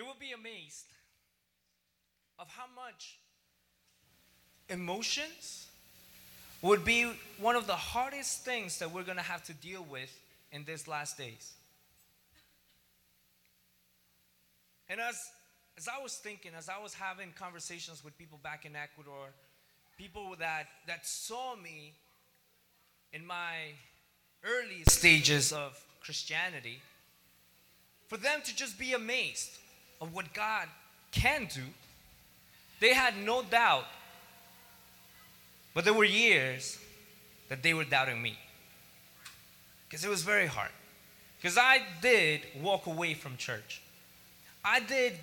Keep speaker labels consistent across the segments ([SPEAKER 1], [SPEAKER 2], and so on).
[SPEAKER 1] You will be amazed of how much emotions would be one of the hardest things that we're going to have to deal with in these last days. And as, as I was thinking, as I was having conversations with people back in Ecuador, people that, that saw me in my early stages of Christianity, for them to just be amazed of what God can do, they had no doubt. But there were years that they were doubting me. Because it was very hard. Because I did walk away from church. I did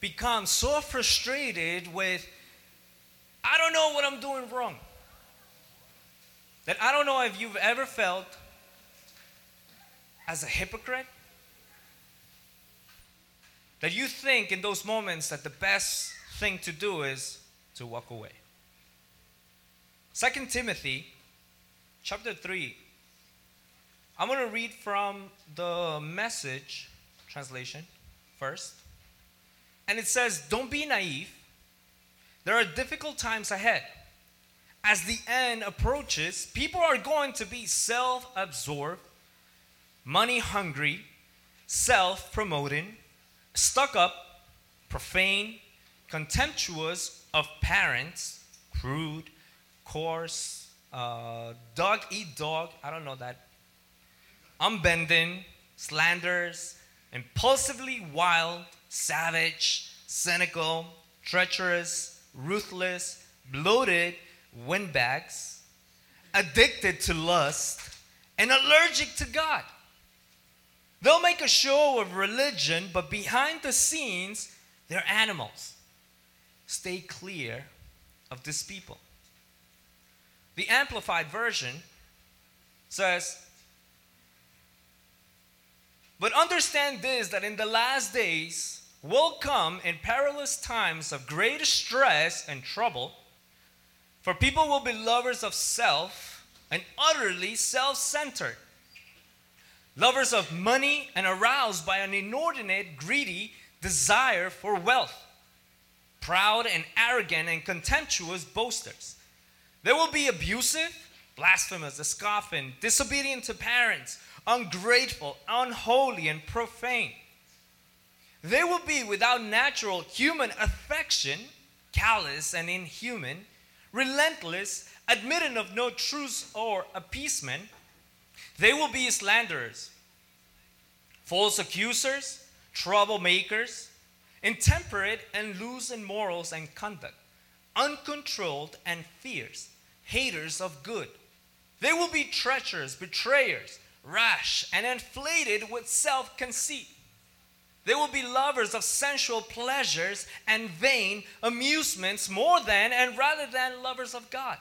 [SPEAKER 1] become so frustrated with, I don't know what I'm doing wrong. That I don't know if you've ever felt as a hypocrite. That you think in those moments that the best thing to do is to walk away. Second Timothy chapter 3. I'm going to read from the message translation first. And it says, Don't be naive. There are difficult times ahead. As the end approaches, people are going to be self absorbed, money hungry, self promoting, stuck up, profane, contemptuous of parents, crude, coarse, uh, dog eat dog, I don't know that, unbending, slanders, impulsively wild, savage, cynical, treacherous, ruthless, bloated, windbags, addicted to lust, and allergic to God. They'll make a show of religion, but behind the scenes, they're animals. Stay clear of these people. The Amplified Version says, But understand this that in the last days will come in perilous times of great stress and trouble, for people will be lovers of self and utterly self centered lovers of money and aroused by an inordinate, greedy desire for wealth, proud and arrogant and contemptuous boasters. They will be abusive, blasphemous, scoffing, disobedient to parents, ungrateful, unholy, and profane. They will be without natural human affection, callous and inhuman, relentless, admitting of no truce or appeasement they will be slanderers, false accusers, troublemakers, intemperate and loose in morals and conduct, uncontrolled and fierce, haters of good. They will be treacherous, betrayers, rash, and inflated with self conceit. They will be lovers of sensual pleasures and vain amusements more than and rather than lovers of God.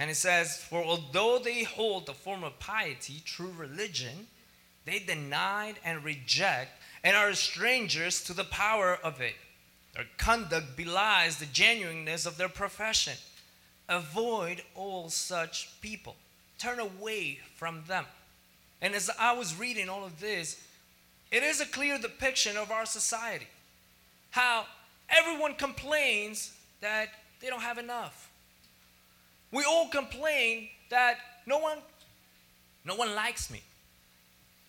[SPEAKER 1] And it says, For although they hold the form of piety, true religion, they denied and reject and are strangers to the power of it. Their conduct belies the genuineness of their profession. Avoid all such people, turn away from them. And as I was reading all of this, it is a clear depiction of our society. How everyone complains that they don't have enough. We all complain that no one, no one likes me.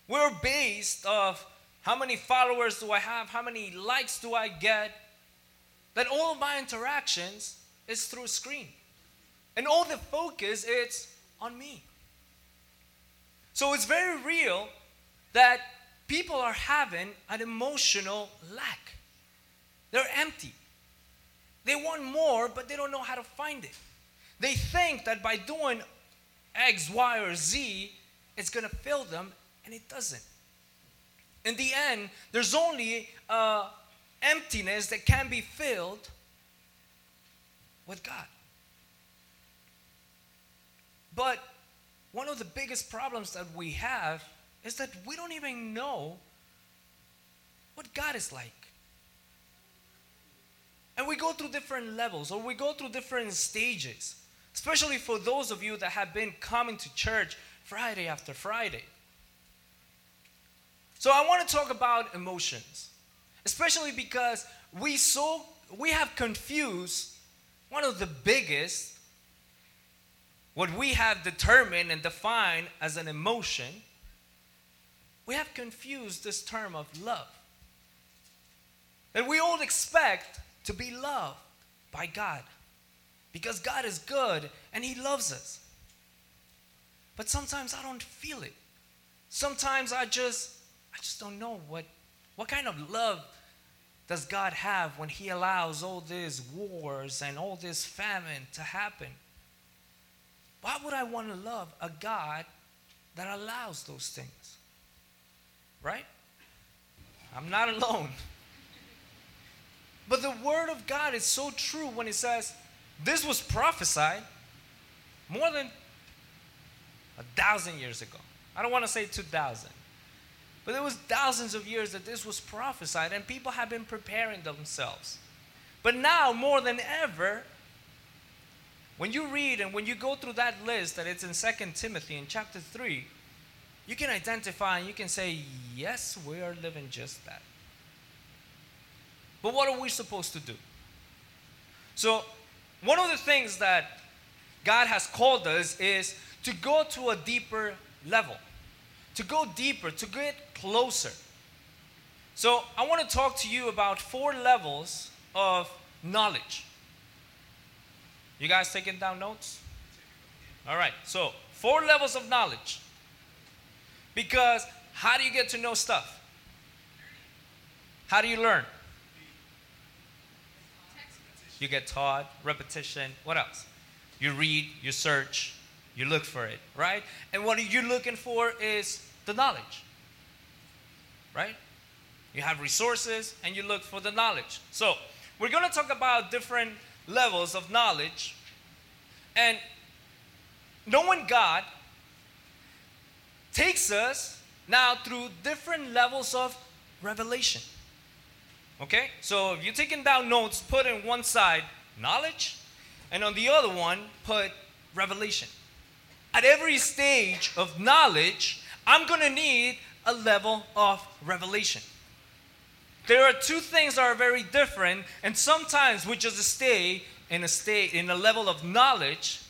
[SPEAKER 1] We're based of how many followers do I have, how many likes do I get. That all of my interactions is through screen. And all the focus is on me. So it's very real that people are having an emotional lack. They're empty. They want more, but they don't know how to find it. They think that by doing X, Y, or Z, it's going to fill them, and it doesn't. In the end, there's only uh, emptiness that can be filled with God. But one of the biggest problems that we have is that we don't even know what God is like. And we go through different levels or we go through different stages especially for those of you that have been coming to church Friday after Friday. So, I want to talk about emotions. Especially because we so we have confused one of the biggest what we have determined and defined as an emotion we have confused this term of love that we all expect to be loved by God because God is good and He loves us. But sometimes I don't feel it. Sometimes I just I just don't know what what kind of love does God have when He allows all these wars and all this famine to happen? Why would I want to love a God that allows those things? Right? I'm not alone. But the Word of God is so true when it says, this was prophesied more than a thousand years ago. I don't want to say 2,000. But it was thousands of years that this was prophesied and people have been preparing themselves. But now more than ever, when you read and when you go through that list that it's in Second Timothy in chapter 3, you can identify and you can say, yes, we are living just that. But what are we supposed to do? So, one of the things that God has called us is to go to a deeper level, to go deeper, to get closer. So, I want to talk to you about four levels of knowledge. You guys taking down notes? All right, so four levels of knowledge. Because how do you get to know stuff? How do you learn? You get taught, repetition. What else? You read, you search, you look for it, right? And what are you're looking for is the knowledge, right? You have resources and you look for the knowledge. So, we're going to talk about different levels of knowledge. And knowing God takes us now through different levels of revelation. Okay? So if you're taking down notes, put in one side knowledge, and on the other one, put revelation. At every stage of knowledge, I'm going to need a level of revelation. There are two things that are very different, and sometimes we just stay in a state, in a level of knowledge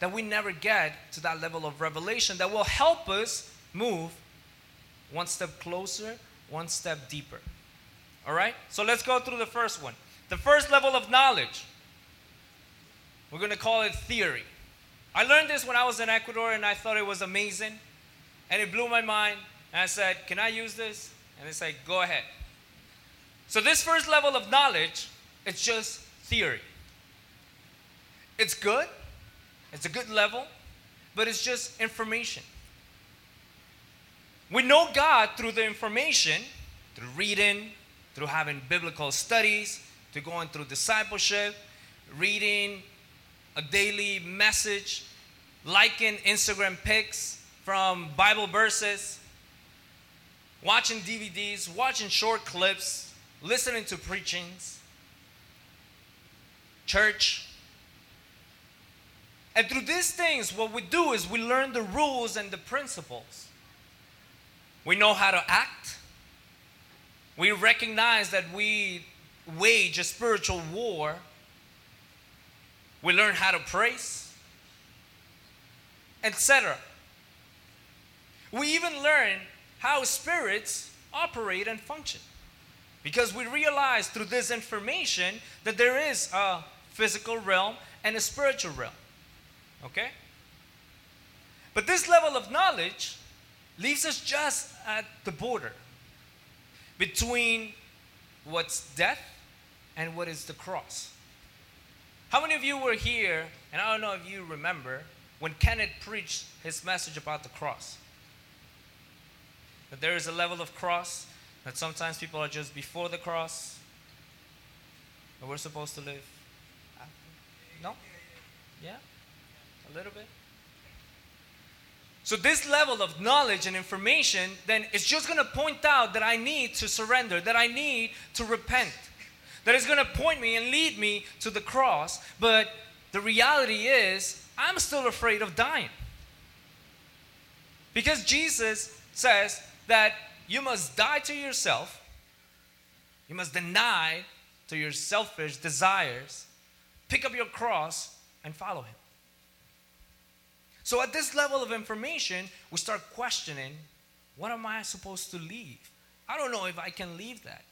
[SPEAKER 1] that we never get to that level of revelation that will help us move one step closer, one step deeper. All right? So let's go through the first one. The first level of knowledge, we're going to call it theory. I learned this when I was in Ecuador and I thought it was amazing. And it blew my mind. And I said, Can I use this? And they said, Go ahead. So, this first level of knowledge, it's just theory. It's good, it's a good level, but it's just information. We know God through the information, through reading, through having biblical studies, to going through discipleship, reading a daily message, liking Instagram pics from Bible verses, watching DVDs, watching short clips, listening to preachings, church. And through these things, what we do is we learn the rules and the principles. We know how to act. We recognize that we wage a spiritual war. We learn how to praise, etc. We even learn how spirits operate and function. Because we realize through this information that there is a physical realm and a spiritual realm. Okay? But this level of knowledge leaves us just at the border between what's death and what is the cross. How many of you were here, and I don't know if you remember, when Kenneth preached his message about the cross? That there is a level of cross, that sometimes people are just before the cross, and we're supposed to live. No? Yeah? A little bit? So, this level of knowledge and information then is just going to point out that I need to surrender, that I need to repent, that is going to point me and lead me to the cross. But the reality is, I'm still afraid of dying. Because Jesus says that you must die to yourself, you You must deny to your selfish desires, pick up your cross, and follow him. So at this level of information, we start questioning what am I supposed to leave? I don't know if I can leave that.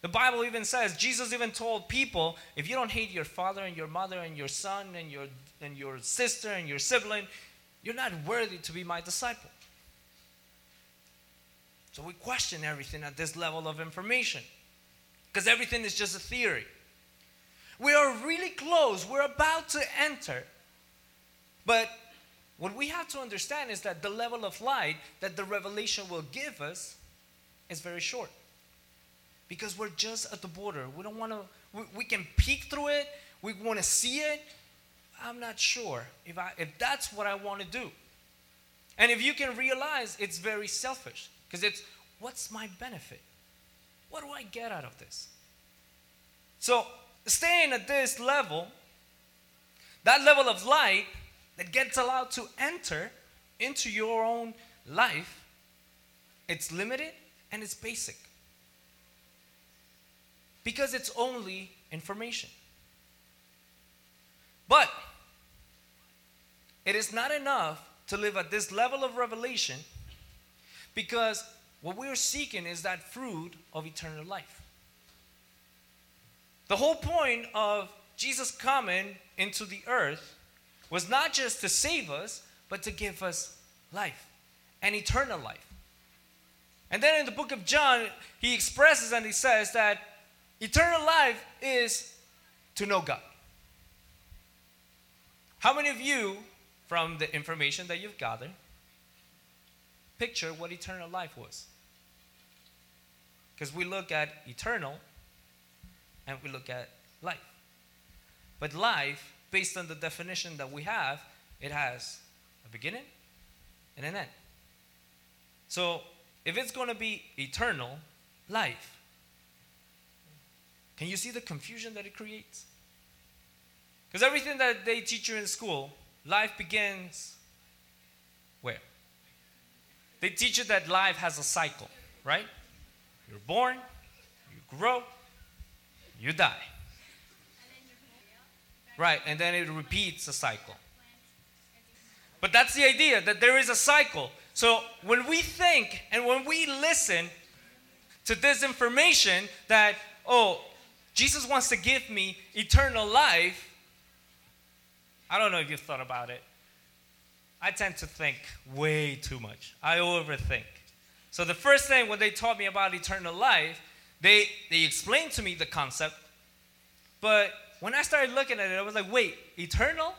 [SPEAKER 1] The Bible even says, Jesus even told people, if you don't hate your father and your mother and your son and your, and your sister and your sibling, you're not worthy to be my disciple. So we question everything at this level of information because everything is just a theory. We are really close, we're about to enter. But what we have to understand is that the level of light that the revelation will give us is very short. Because we're just at the border. We don't want to, we, we, can peek through it, we want to see it. I'm not sure if, I, if that's what I want to do. And if you can realize it's very selfish, because it's what's my benefit? What do I get out of this? So, staying at this level, that level of light that gets allowed to enter into your own life, it's limited and it's basic. Because it's only information. But it is not enough to live at this level of revelation because what we're seeking is that fruit of eternal life. The whole point of Jesus coming into the earth was not just to save us, but to give us life and eternal life. And then in the book of John, he expresses and he says that eternal life is to know God. How many of you, from the information that you've gathered, picture what eternal life was? Because we look at eternal and we look at life. But life based on the definition that we have, it has a beginning and an end. So, if it's going to be eternal life, can you see the confusion that it creates? Because everything that they teach you in school, life begins where? They teach you that life has a cycle, right? You're born, you grow, you die. Right, and then it repeats a cycle. But that's the idea that there is a cycle. So when we think and when we listen to this information that, oh, Jesus wants to give me eternal life, I don't know if you've thought about it. I tend to think way too much. I overthink. So the first thing when they taught me about eternal life, they, they explained to me the concept, but when I started looking at it, I was like, wait, eternal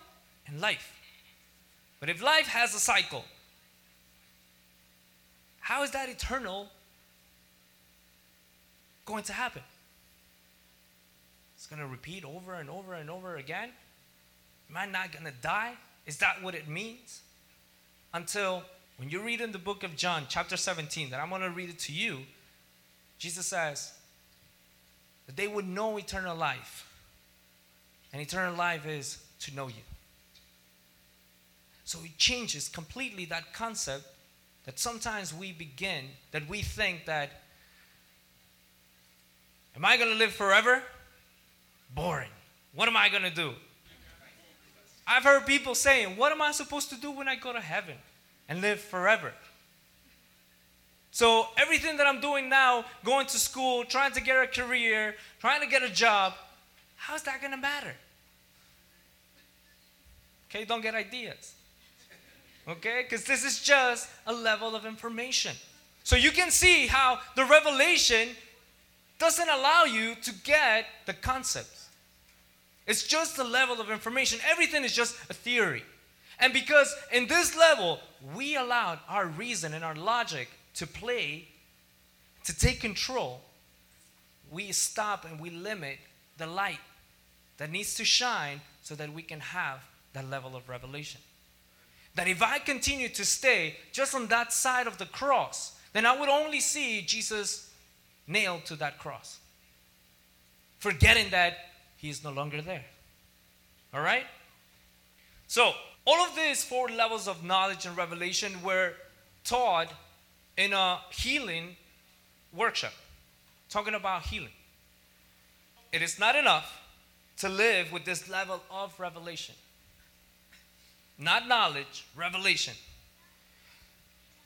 [SPEAKER 1] and life. But if life has a cycle, how is that eternal going to happen? It's going to repeat over and over and over again. Am I not going to die? Is that what it means? Until when you read in the book of John, chapter 17, that I'm going to read it to you, Jesus says that they would know eternal life and eternal life is to know you. So it changes completely that concept that sometimes we begin, that we think that, am I going to live forever? Boring. What am I going to do? I've heard people saying, What am I supposed to do when I go to heaven and live forever? So, everything that I'm doing now, going to school, trying to get a career, trying to get a job, how's that going to matter? Okay, don't get ideas. Okay, because this is just a level of information. So you can see how the revelation doesn't allow you to get the concepts. It's just a level of information. Everything is just a theory. And because in this level, we allowed our reason and our logic to play, to take control, we stop and we limit the light that needs to shine so that we can have that level of revelation. That if I continue to stay just on that side of the cross, then I would only see Jesus nailed to that cross, forgetting that he is no longer there. All right? So, all of these four levels of knowledge and revelation were taught in a healing workshop, talking about healing. it is not enough to live with this level of revelation. Not knowledge, revelation.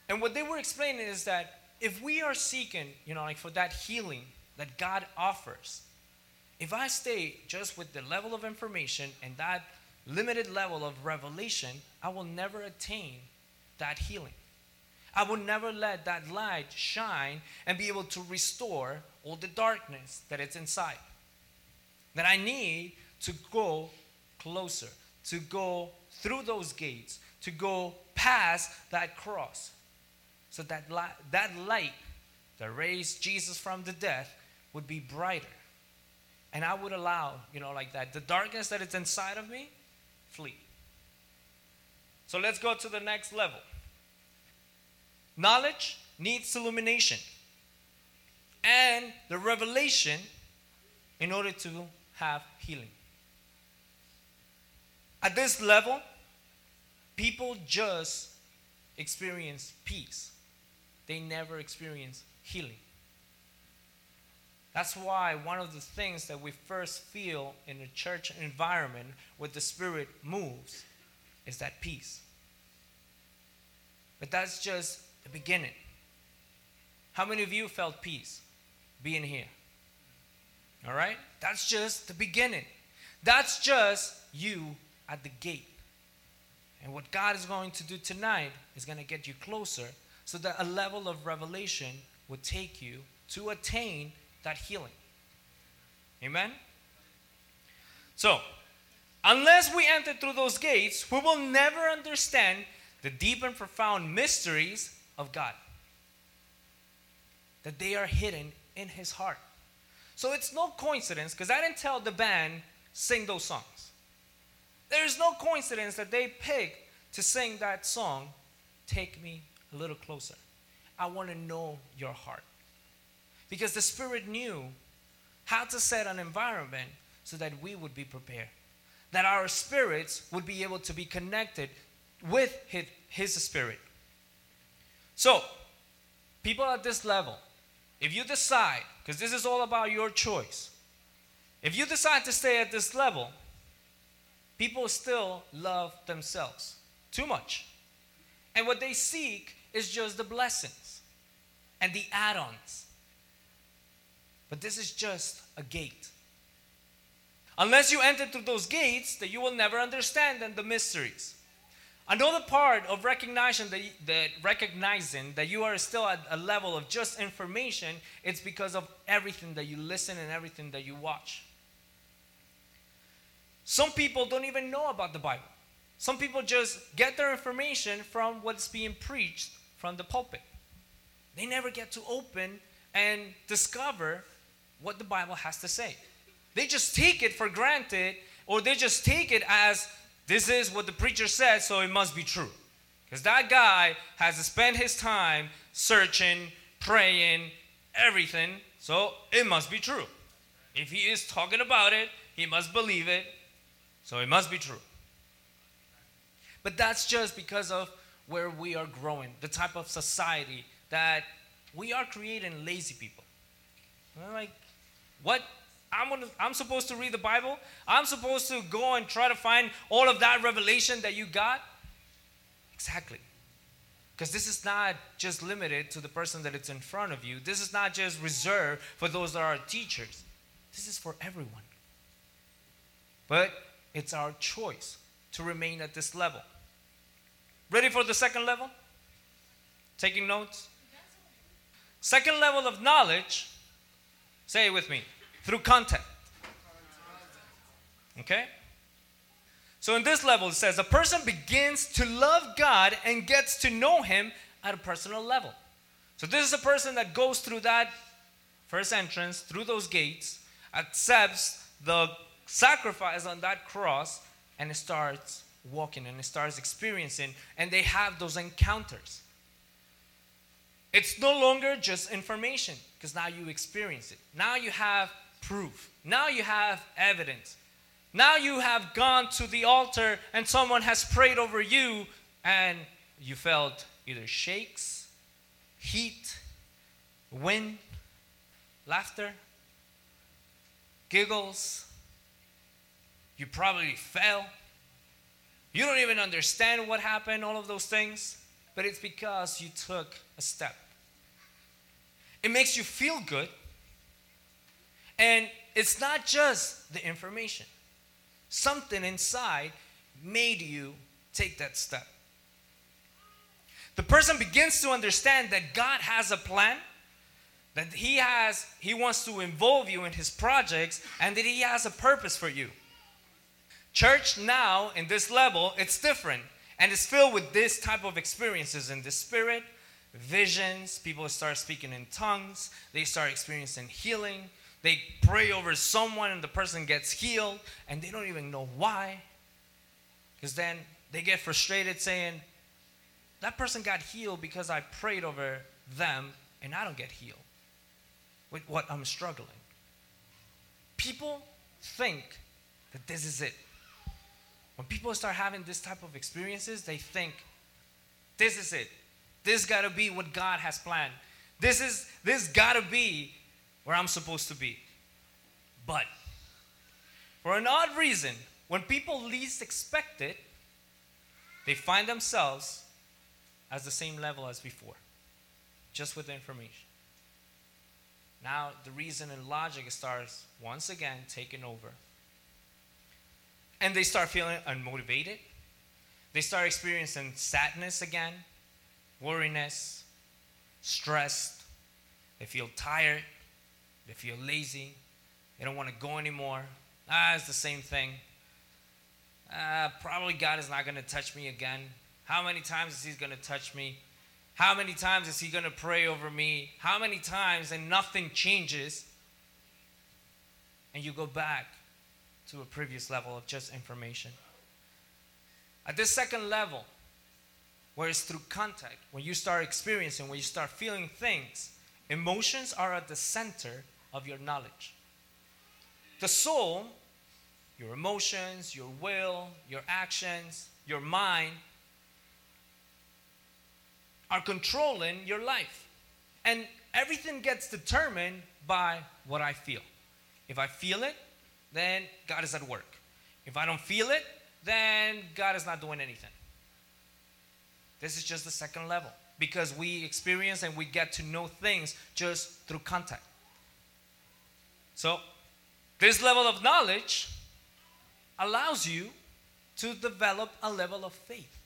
[SPEAKER 1] And what they were explaining is that if we are seeking, you know, like for that healing that God offers, if I stay just with the level of information and that limited level of revelation, I will never attain that healing. I will never let that light shine and be able to restore all the darkness that is inside. That I need to go closer, to go through those gates, to go past that cross. So that, light, that light that raised Jesus from the death would be brighter. And I would allow, you know, like that, the darkness that is inside of me, flee. So let's go to the next level. Knowledge needs illumination and the revelation in order to have healing. At this level, people just experience peace, they never experience healing. That's why one of the things that we first feel in a church environment where the Spirit moves is that peace. But that's just the beginning. How many of you felt peace being here? All right? That's just the beginning. That's just you at the gate. And what God is going to do tonight is going to get you closer so that a level of revelation will take you to attain that healing. Amen? So, unless we enter through those gates, we will never understand the deep and profound mysteries of God. That they are hidden in His heart. So it's no coincidence, because I didn't tell the band sing those songs. There's no coincidence that they picked to sing that song, Take Me a Little Closer. I want to know your heart. Because the Spirit knew how to set an environment so that we would be prepared. That our spirits would be able to be connected with His, his Spirit. So, people at this level, if you decide, because this is all about your choice, if you decide to stay at this level, people still love themselves too much. And what they seek is just the blessings and the add ons. But this is just a gate. Unless you enter through those gates, that you will never understand and the mysteries. Another part of recognition that, that recognizing that you are still at a level of just information, it's because of everything that you listen and everything that you watch. Some people don't even know about the Bible. Some people just get their information from what's being preached from the pulpit. They never get to open and discover what the Bible has to say. They just take it for granted, or they just take it as this is what the preacher said, so it must be true. Because that guy has spent his time searching, praying, everything, so it must be true. If he is talking about it, he must believe it, so it must be true. But that's just because of where we are growing, the type of society that we are creating lazy people. We're like, what I'm, gonna, I'm supposed to read the Bible. I'm supposed to go and try to find all of that revelation that you got. Exactly. Because this is not just limited to the person that it's in front of you. This is not just reserved for those that are teachers. This is for everyone. But it's our choice to remain at this level. Ready for the second level? Taking notes? Second level of knowledge, say it with me through contact. Okay? So in this level, it says a person begins to love God and gets to know Him at a personal level. So this is a person that goes through that first entrance, through those gates, accepts the sacrifice on that cross, and it starts walking and it starts experiencing, and they have those encounters. It's no longer just information because now you experience it. Now you have proof. Now you have evidence. Now you have gone to the altar and someone has prayed over you and you felt either shakes, heat, wind, laughter. giggles. You probably fell. You don't even understand what happened, all of those things, but it's because you took a step. It makes you feel good. And it's not just the information, something inside made you take that step. The person begins to understand that God has a plan, that he has he wants to involve you in his projects and that he has a purpose for you. Church now in this level, it's different and it's filled with this type of experiences in the spirit, visions, people start speaking in tongues, they start experiencing healing, they pray over someone and the person gets healed and they don't even know why. Because then they get frustrated saying, That person got healed because I prayed over them and I don't get healed with what I'm struggling. People think that this is it. When people start having this type of experiences, they think, this is it. This got to be what God has planned. This is this got to be where I'm supposed to be. But for an odd reason, when people least expect it, they find themselves as the same level as before, just with the information. Now, the reason and logic starts once again taking over. And they start feeling unmotivated. They start experiencing sadness again, worriness, stressed. They feel tired. They feel lazy. They don't want to go anymore. Ah, it's the same thing. Uh, probably God is not going to touch me again. How many times is He going to touch me? How many times is He going to pray over me? How many times and nothing changes? And you go back to a previous level of just information. At this second level, where it's through contact, when you start experiencing, when you start feeling things, emotions are at the center of your knowledge. The soul your emotions, your will, your actions, your mind are controlling your life. And everything gets determined by what I feel. If I feel it, then God is at work. If I don't feel it, then God is not doing anything. This is just the second level because we experience and we get to know things just through contact. So, this level of knowledge allows you to develop a level of faith.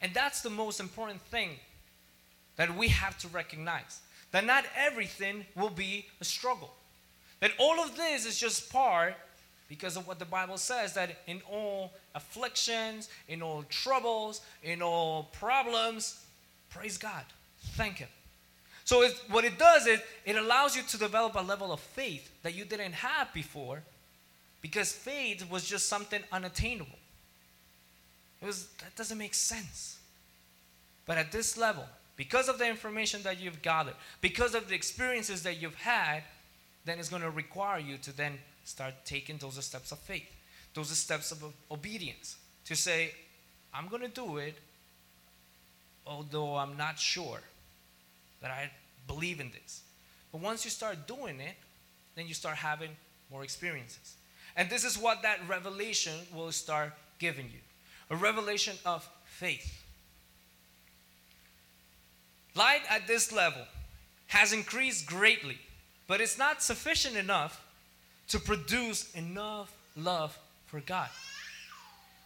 [SPEAKER 1] And that's the most important thing that we have to recognize that not everything will be a struggle. That all of this is just part because of what the Bible says that in all afflictions, in all troubles, in all problems, praise God, thank Him. So it, what it does is it allows you to develop a level of faith that you didn't have before because faith was just something unattainable. It was that doesn't make sense. But at this level, because of the information that you've gathered, because of the experiences that you've had, then it's going to require you to then start taking those steps of faith, those steps of obedience to say, I'm going to do it, although I'm not sure that I believe in this. But once you start doing it, then you start having more experiences. And this is what that revelation will start giving you a revelation of faith. Light at this level has increased greatly, but it's not sufficient enough to produce enough love for God.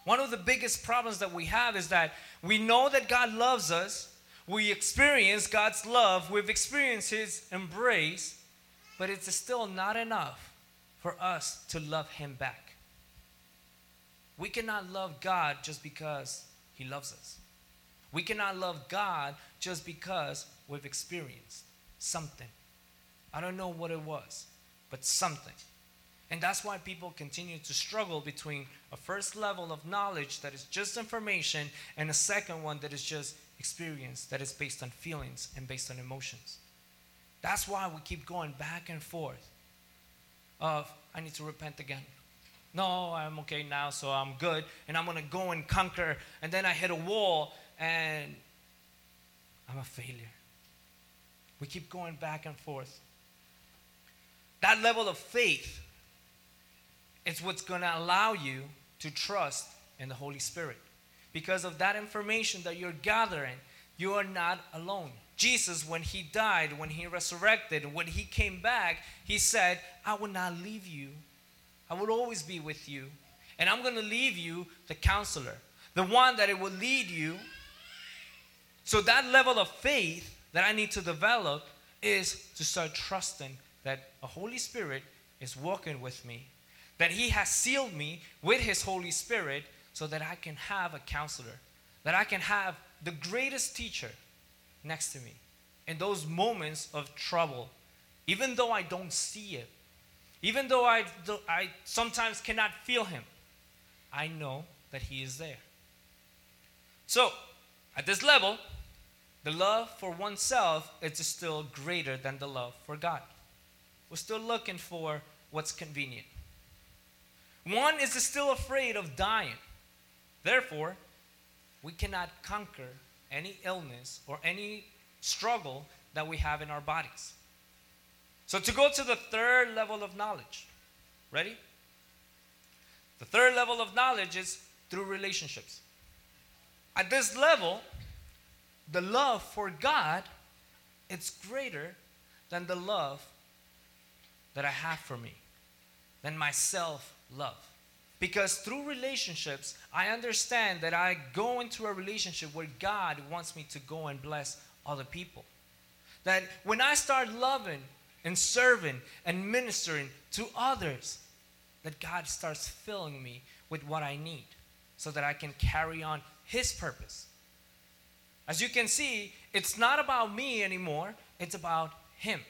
[SPEAKER 1] One of the biggest problems that we have is that we know that God loves us, we experience God's love, we've experienced His embrace, but it's still not enough for us to love Him back. We cannot love God just because He loves us. We cannot love God just because we've experienced something. I don't know what it was, but something. And that's why people continue to struggle between a first level of knowledge that is just information and a second one that is just experience, that is based on feelings and based on emotions. That's why we keep going back and forth of I need to repent again. No, I'm okay now, so I'm good, and I'm gonna go and conquer. And then I hit a wall, and I'm a failure. We keep going back and forth. That level of faith it's what's going to allow you to trust in the Holy Spirit. Because of that information that you're gathering, you are not alone. Jesus, when he died, when he resurrected, when he came back, he said, I will not leave you. I will always be with you. And I'm going to leave you the counselor, the one that it will lead you. So, that level of faith that I need to develop is to start trusting that a Holy Spirit is walking with me, that He has sealed me with His Holy Spirit so that I can have a counselor, that I can have the greatest teacher next to me in those moments of trouble, even though I don't see it, even though I, I sometimes cannot feel Him. I know that He is there. So, at this level, the love for oneself is still greater than the love for God. We're still looking for what's convenient. One is still afraid of dying. Therefore, we cannot conquer any illness or any struggle that we have in our bodies. So, to go to the third level of knowledge, ready? The third level of knowledge is through relationships. At this level, the love for God it's greater than the love that I have for me, than my self love. Because through relationships, I understand that I go into a relationship where God wants me to go and bless other people. That when I start loving and serving and ministering to others, that God starts filling me with what I need so that I can carry on His purpose. As you can see, it's not about me anymore, it's about Him.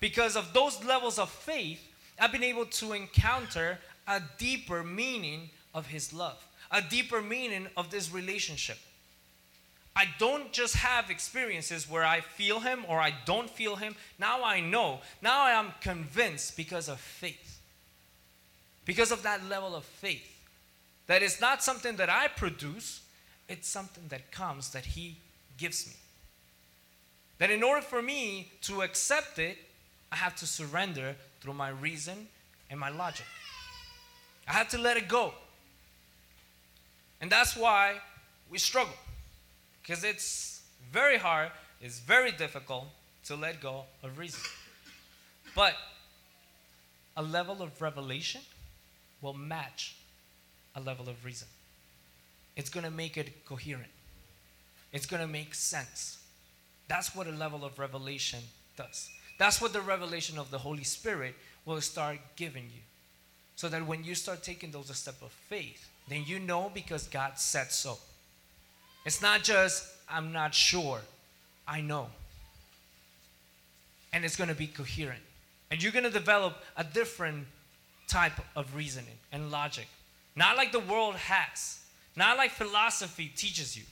[SPEAKER 1] Because of those levels of faith, I've been able to encounter a deeper meaning of His love, a deeper meaning of this relationship. I don't just have experiences where I feel Him or I don't feel Him. Now I know. Now I am convinced because of faith because of that level of faith. That is not something that I produce, it's something that comes that He gives me. That in order for me to accept it, I have to surrender through my reason and my logic. I have to let it go. And that's why we struggle. Because it's very hard, it's very difficult to let go of reason. But a level of revelation will match a level of reason. It's going to make it coherent. It's going to make sense. That's what a level of revelation does. That's what the revelation of the Holy Spirit will start giving you. So that when you start taking those a step of faith, then you know because God said so. It's not just, I'm not sure, I know. And it's going to be coherent. And you're going to develop a different type of reasoning and logic. Not like the world has, not like philosophy teaches you.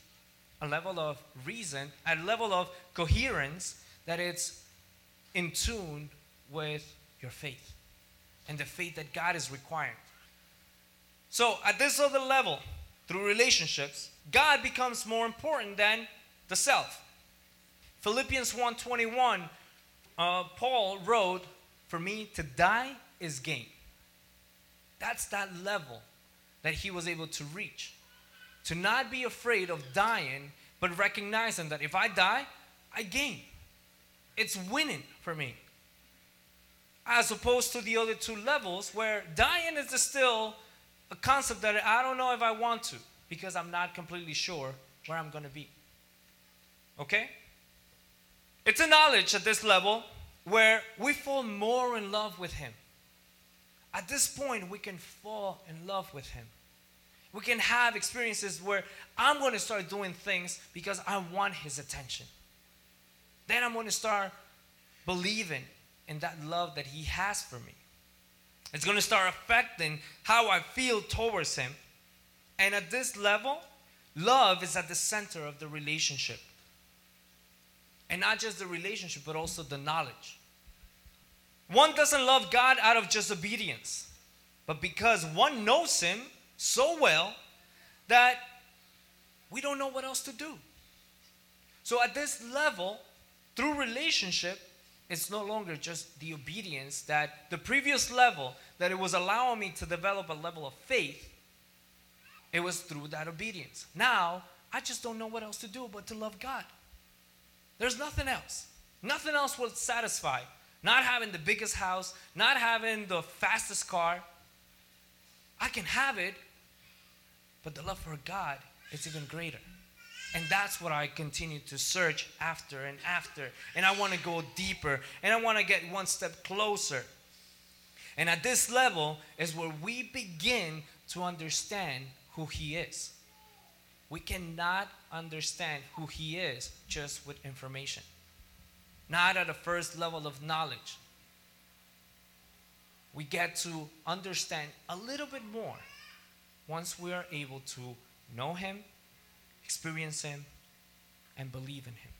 [SPEAKER 1] A level of reason, a level of coherence that it's in tune with your faith and the faith that God is requiring. So, at this other level, through relationships, God becomes more important than the self. Philippians 1:21, uh, Paul wrote, "For me to die is gain." That's that level that he was able to reach. To not be afraid of dying, but recognizing that if I die, I gain. It's winning for me. As opposed to the other two levels where dying is still a concept that I don't know if I want to because I'm not completely sure where I'm going to be. Okay? It's a knowledge at this level where we fall more in love with Him. At this point, we can fall in love with Him. We can have experiences where I'm going to start doing things because I want His attention. Then I'm going to start believing in that love that He has for me. It's going to start affecting how I feel towards Him. And at this level, love is at the center of the relationship. And not just the relationship, but also the knowledge. One doesn't love God out of just obedience, but because one knows Him so well that we don't know what else to do. So, at this level, through relationship, it's no longer just the obedience that the previous level that it was allowing me to develop a level of faith it was through that obedience. Now i just don't know what else to do but to love god. There's nothing else. Nothing else will satisfy. Not having the biggest house not having the fastest car. I can have it but the love for god is even greater and that's what I continue to search after and after. And I want to go deeper and I want to get one step closer. And at this level is where we begin to understand who He is. We cannot understand who He is just with information, not at the first level of knowledge. We get to understand a little bit more once we are able to know Him experience Him, and believe in Him.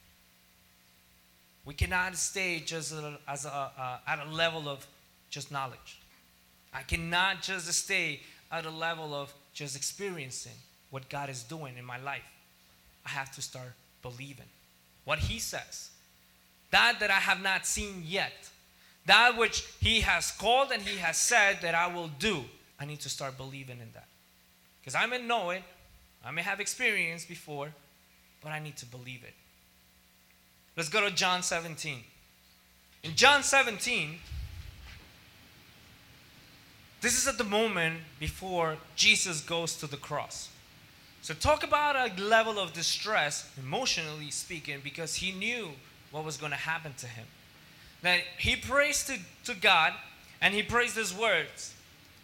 [SPEAKER 1] We cannot stay just as a, at a level of just knowledge. I cannot just stay at a level of just experiencing what God is doing in my life. I have to start believing what He says. That that I have not seen yet. That which He has called and He has said that I will do. I need to start believing in that. Because I may know it, I may have experience before, but I need to believe it. Let's go to John 17. In John 17, this is at the moment before Jesus goes to the cross. So, talk about a level of distress, emotionally speaking, because he knew what was going to happen to him. That he prays to, to God and he prays these words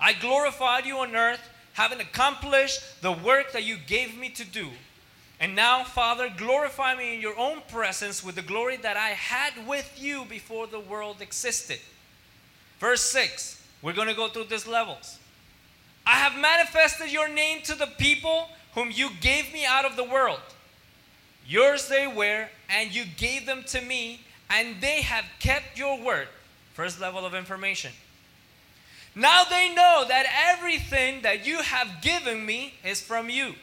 [SPEAKER 1] I glorified you on earth, having accomplished the work that you gave me to do. And now, Father, glorify me in your own presence with the glory that I had with you before the world existed. Verse 6, we're going to go through these levels. I have manifested your name to the people whom you gave me out of the world. Yours they were, and you gave them to me, and they have kept your word. First level of information. Now they know that everything that you have given me is from you.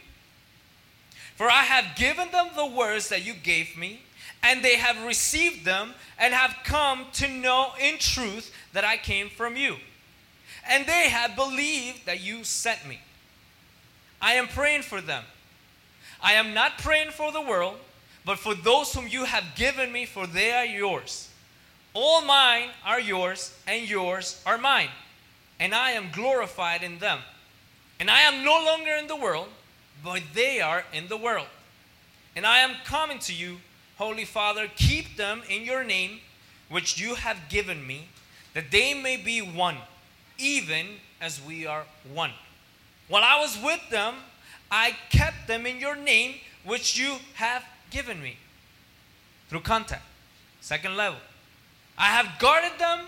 [SPEAKER 1] For I have given them the words that you gave me, and they have received them and have come to know in truth that I came from you. And they have believed that you sent me. I am praying for them. I am not praying for the world, but for those whom you have given me, for they are yours. All mine are yours, and yours are mine and I am glorified in them. And I am no longer in the world, but they are in the world. And I am coming to you, Holy Father, keep them in your name, which you have given me, that they may be one, even as we are one. While I was with them, I kept them in your name, which you have given me. Through contact. Second level. I have guarded them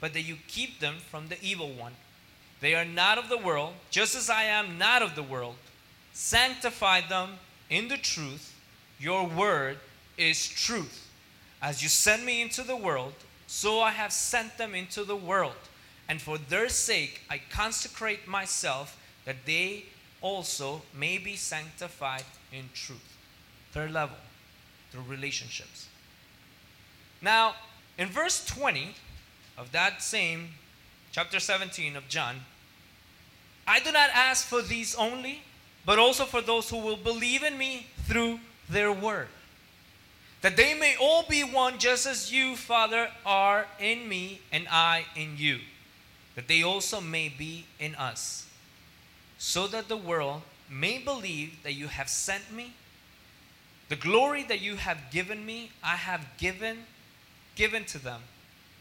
[SPEAKER 1] but that you keep them from the evil one. They are not of the world, just as I am not of the world. Sanctify them in the truth. Your word is truth. As you sent me into the world, so I have sent them into the world. And for their sake I consecrate myself, that they also may be sanctified in truth. Third level, through relationships. Now, in verse 20, of that same chapter 17 of John, I do not ask for these only, but also for those who will believe in me through their word. that they may all be one just as you, Father, are in me and I in you, that they also may be in us, so that the world may believe that you have sent me. The glory that you have given me, I have given given to them,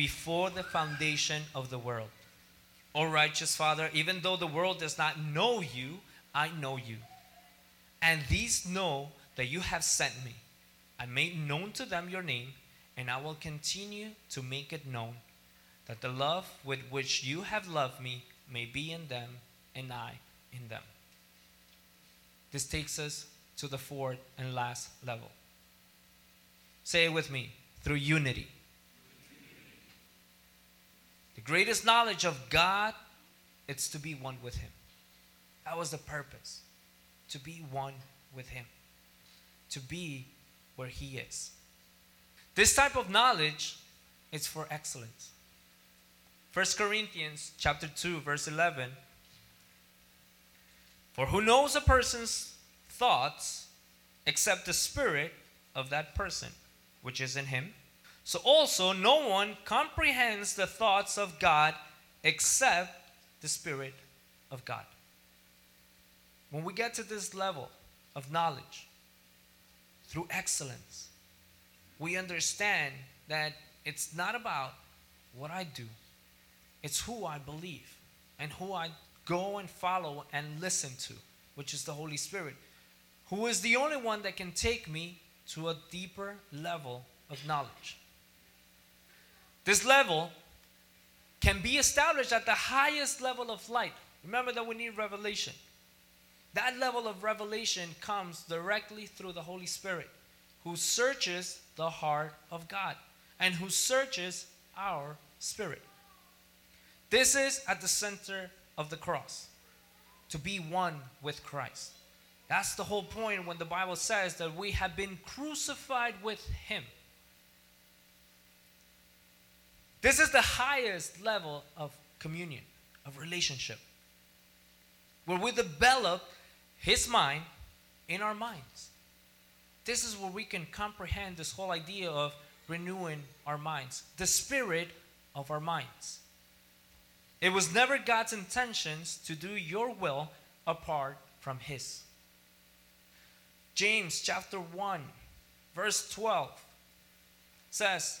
[SPEAKER 1] before the foundation of the world. O righteous Father, even though the world does not know you, I know you. And these know that you have sent me. I made known to them your name, and I will continue to make it known, that the love with which you have loved me may be in them, and I in them. This takes us to the fourth and last level. Say it with me through unity. The greatest knowledge of God it's to be one with him. That was the purpose. To be one with him. To be where he is. This type of knowledge is for excellence. 1 Corinthians chapter 2 verse 11 For who knows a person's thoughts except the spirit of that person which is in him? So also no one comprehends the thoughts of God except the spirit of God. When we get to this level of knowledge, through excellence. We understand that it's not about what I do, it's who I believe and who I go and follow and listen to, which is the Holy Spirit, who is the only one that can take me to a deeper level of knowledge. This level can be established at the highest level of light. Remember that we need revelation. That level of revelation comes directly through the Holy Spirit, who searches the heart of God and who searches our spirit. This is at the center of the cross to be one with Christ. That's the whole point when the Bible says that we have been crucified with Him. This is the highest level of communion, of relationship, where we develop his mind in our minds. This is where we can comprehend this whole idea of renewing our minds, the spirit of our minds. It was never God's intentions to do your will apart from His. James chapter 1, verse 12 says,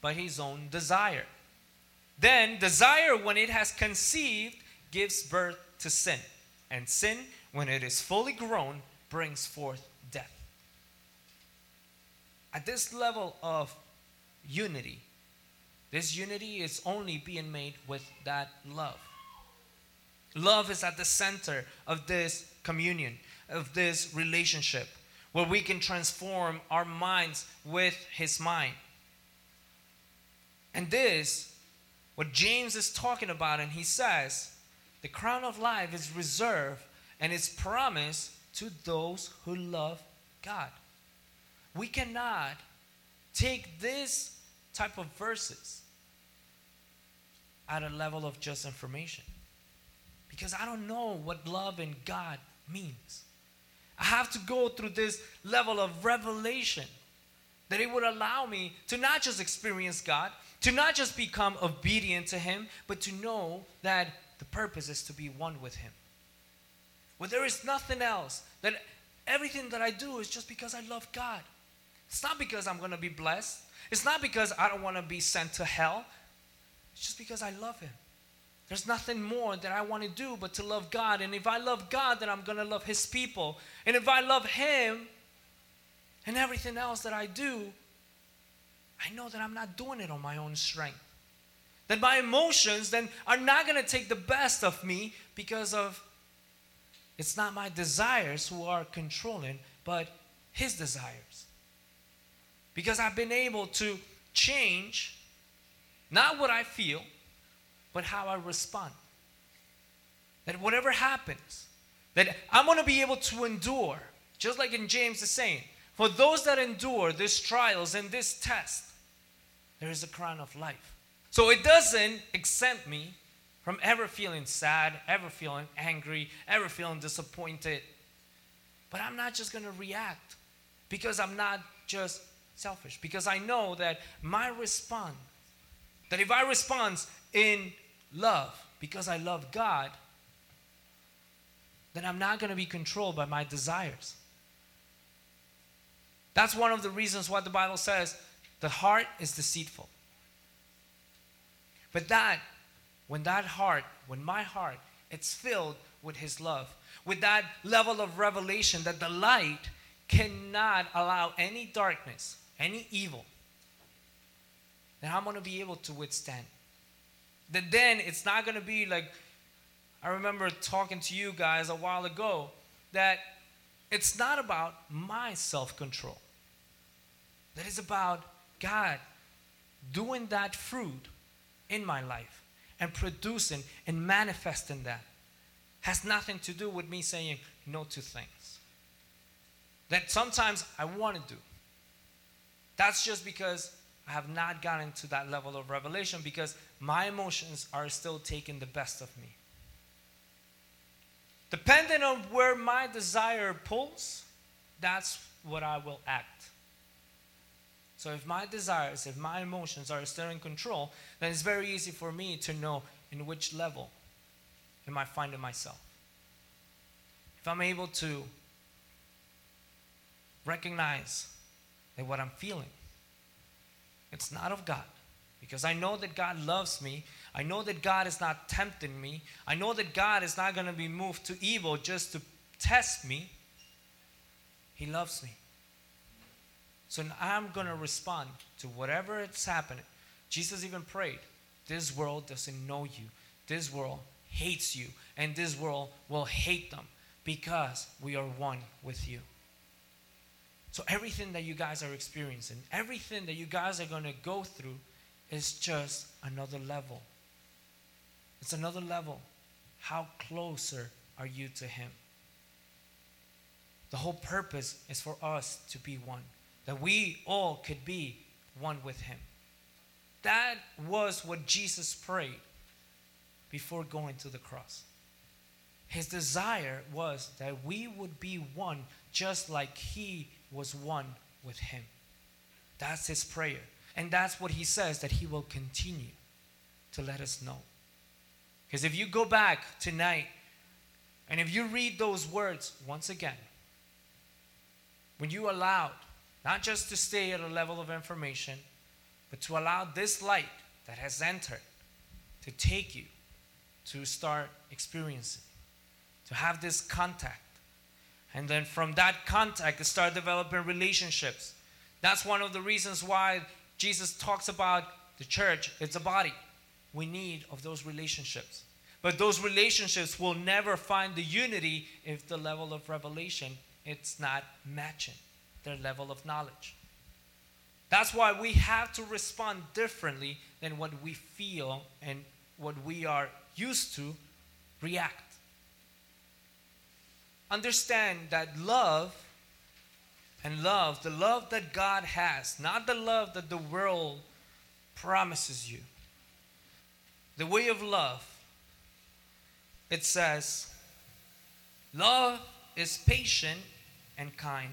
[SPEAKER 1] by his own desire. Then desire, when it has conceived, gives birth to sin. And sin, when it is fully grown, brings forth death. At this level of unity, this unity is only being made with that love. Love is at the center of this communion, of this relationship, where we can transform our minds with His mind. And this, what James is talking about, and he says, the crown of life is reserved and is promised to those who love God. We cannot take this type of verses at a level of just information because I don't know what love in God means. I have to go through this level of revelation that it would allow me to not just experience God, to not just become obedient to Him, but to know that the purpose is to be one with Him. Where there is nothing else, that everything that I do is just because I love God. It's not because I'm going to be blessed. It's not because I don't want to be sent to hell. It's just because I love Him. There's nothing more that I want to do but to love God. And if I love God, then I'm going to love His people. And if I love Him and everything else that I do, I know that I'm not doing it on my own strength. That my emotions then are not going to take the best of me because of it's not my desires who are controlling, but His desires. Because I've been able to change not what I feel, but how I respond. That whatever happens, that I'm going to be able to endure, just like in James is saying, for those that endure these trials and this test, there is a crown of life. So it doesn't exempt me from ever feeling sad, ever feeling angry, ever feeling disappointed. But I'm not just going to react because I'm not just selfish, because I know that my response, that if I respond in love, because I love God, then I'm not going to be controlled by my desires. That's one of the reasons why the Bible says the heart is deceitful. But that, when that heart, when my heart, it's filled with His love, with that level of revelation that the light cannot allow any darkness, any evil, then I'm going to be able to withstand. That then it's not going to be like, I remember talking to you guys a while ago, that it's not about my self control. That is about God doing that fruit in my life and producing and manifesting that. Has nothing to do with me saying no to things. That sometimes I want to do. That's just because I have not gotten to that level of revelation because my emotions are still taking the best of me. Depending on where my desire pulls, that's what I will act. So if my desires, if my emotions are still in control, then it's very easy for me to know in which level am I finding myself. If I'm able to recognize that what I'm feeling, it's not of God. Because I know that God loves me. I know that God is not tempting me. I know that God is not going to be moved to evil just to test me. He loves me. So I'm going to respond to whatever it's happening. Jesus even prayed, This world doesn't know you. This world hates you. And this world will hate them because we are one with you. So everything that you guys are experiencing, everything that you guys are going to go through is just another level. It's another level. How closer are you to Him? The whole purpose is for us to be one that we all could be one with Him. That was what Jesus prayed before going to the cross. His desire was that we would be one just like He was one with Him. That's His prayer. And that's what He says that He will continue to let us know. Because if you go back tonight and if you read those words once again, when you allowed not just to stay at a level of information, but to allow this light that has entered to take you to start experiencing, to have this contact. And then from that contact, to start developing relationships. That's one of the reasons why Jesus talks about the church, it's a body. We need of those relationships. But those relationships will never find the unity if the level of revelation it's not matching their level of knowledge. That's why we have to respond differently than what we feel and what we are used to react. Understand that love and love, the love that God has, not the love that the world promises you. The way of love, it says, love is patient and kind.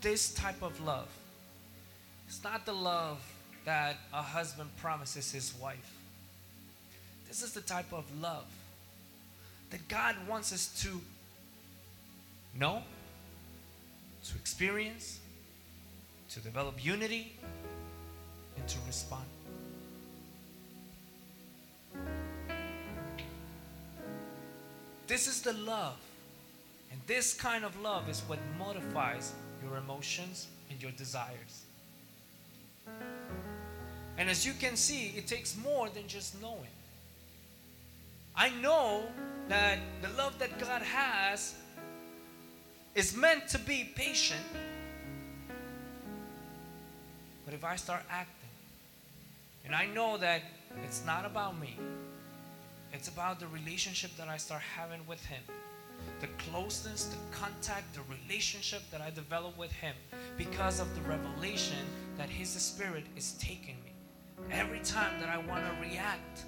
[SPEAKER 1] This type of love. It's not the love that a husband promises his wife. This is the type of love that God wants us to know, to experience, to develop unity, and to respond. This is the love. And this kind of love is what modifies your emotions and your desires. And as you can see, it takes more than just knowing. I know that the love that God has is meant to be patient. But if I start acting, and I know that it's not about me, it's about the relationship that I start having with Him. The closeness, the contact, the relationship that I develop with Him because of the revelation that His Spirit is taking me. Every time that I want to react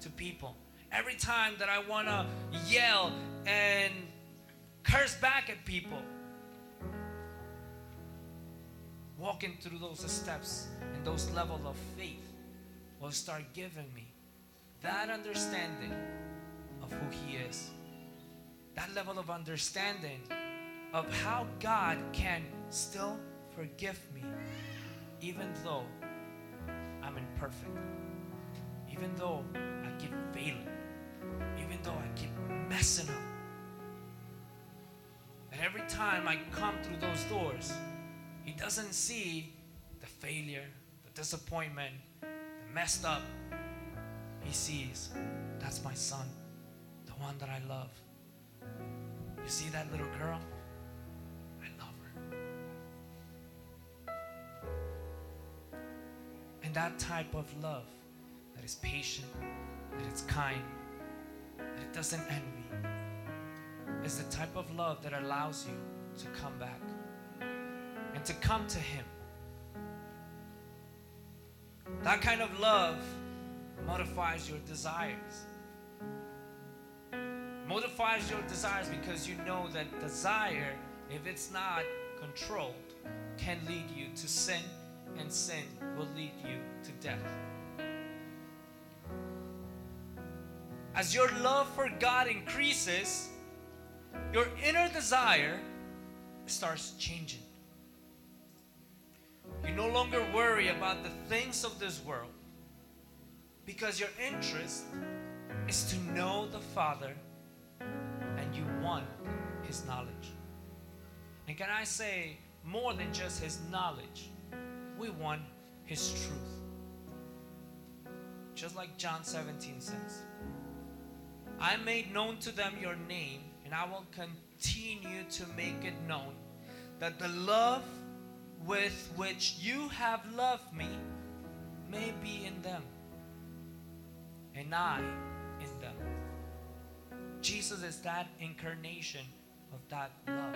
[SPEAKER 1] to people, every time that I want to yell and curse back at people, walking through those steps and those level of faith will start giving me that understanding of who He is, that level of understanding of how God can still forgive me, even though I'm imperfect, even though I keep failing, even though I keep messing up. And every time I come through those doors, He doesn't see the failure, the disappointment, the messed up, he sees that's my son, the one that I love. You see that little girl? I love her. And that type of love that is patient, that is kind, that it doesn't envy, is the type of love that allows you to come back and to come to Him. That kind of love modifies your desires. Modifies your desires because you know that desire, if it's not controlled, can lead you to sin, and sin will lead you to death. As your love for God increases, your inner desire starts changing. You no longer worry about the things of this world because your interest is to know the Father want His knowledge. And can I say, more than just His knowledge, we want His truth. Just like John 17 says, I made known to them your name, and I will continue to make it known that the love with which you have loved me may be in them and I in them. Jesus is that incarnation of that love.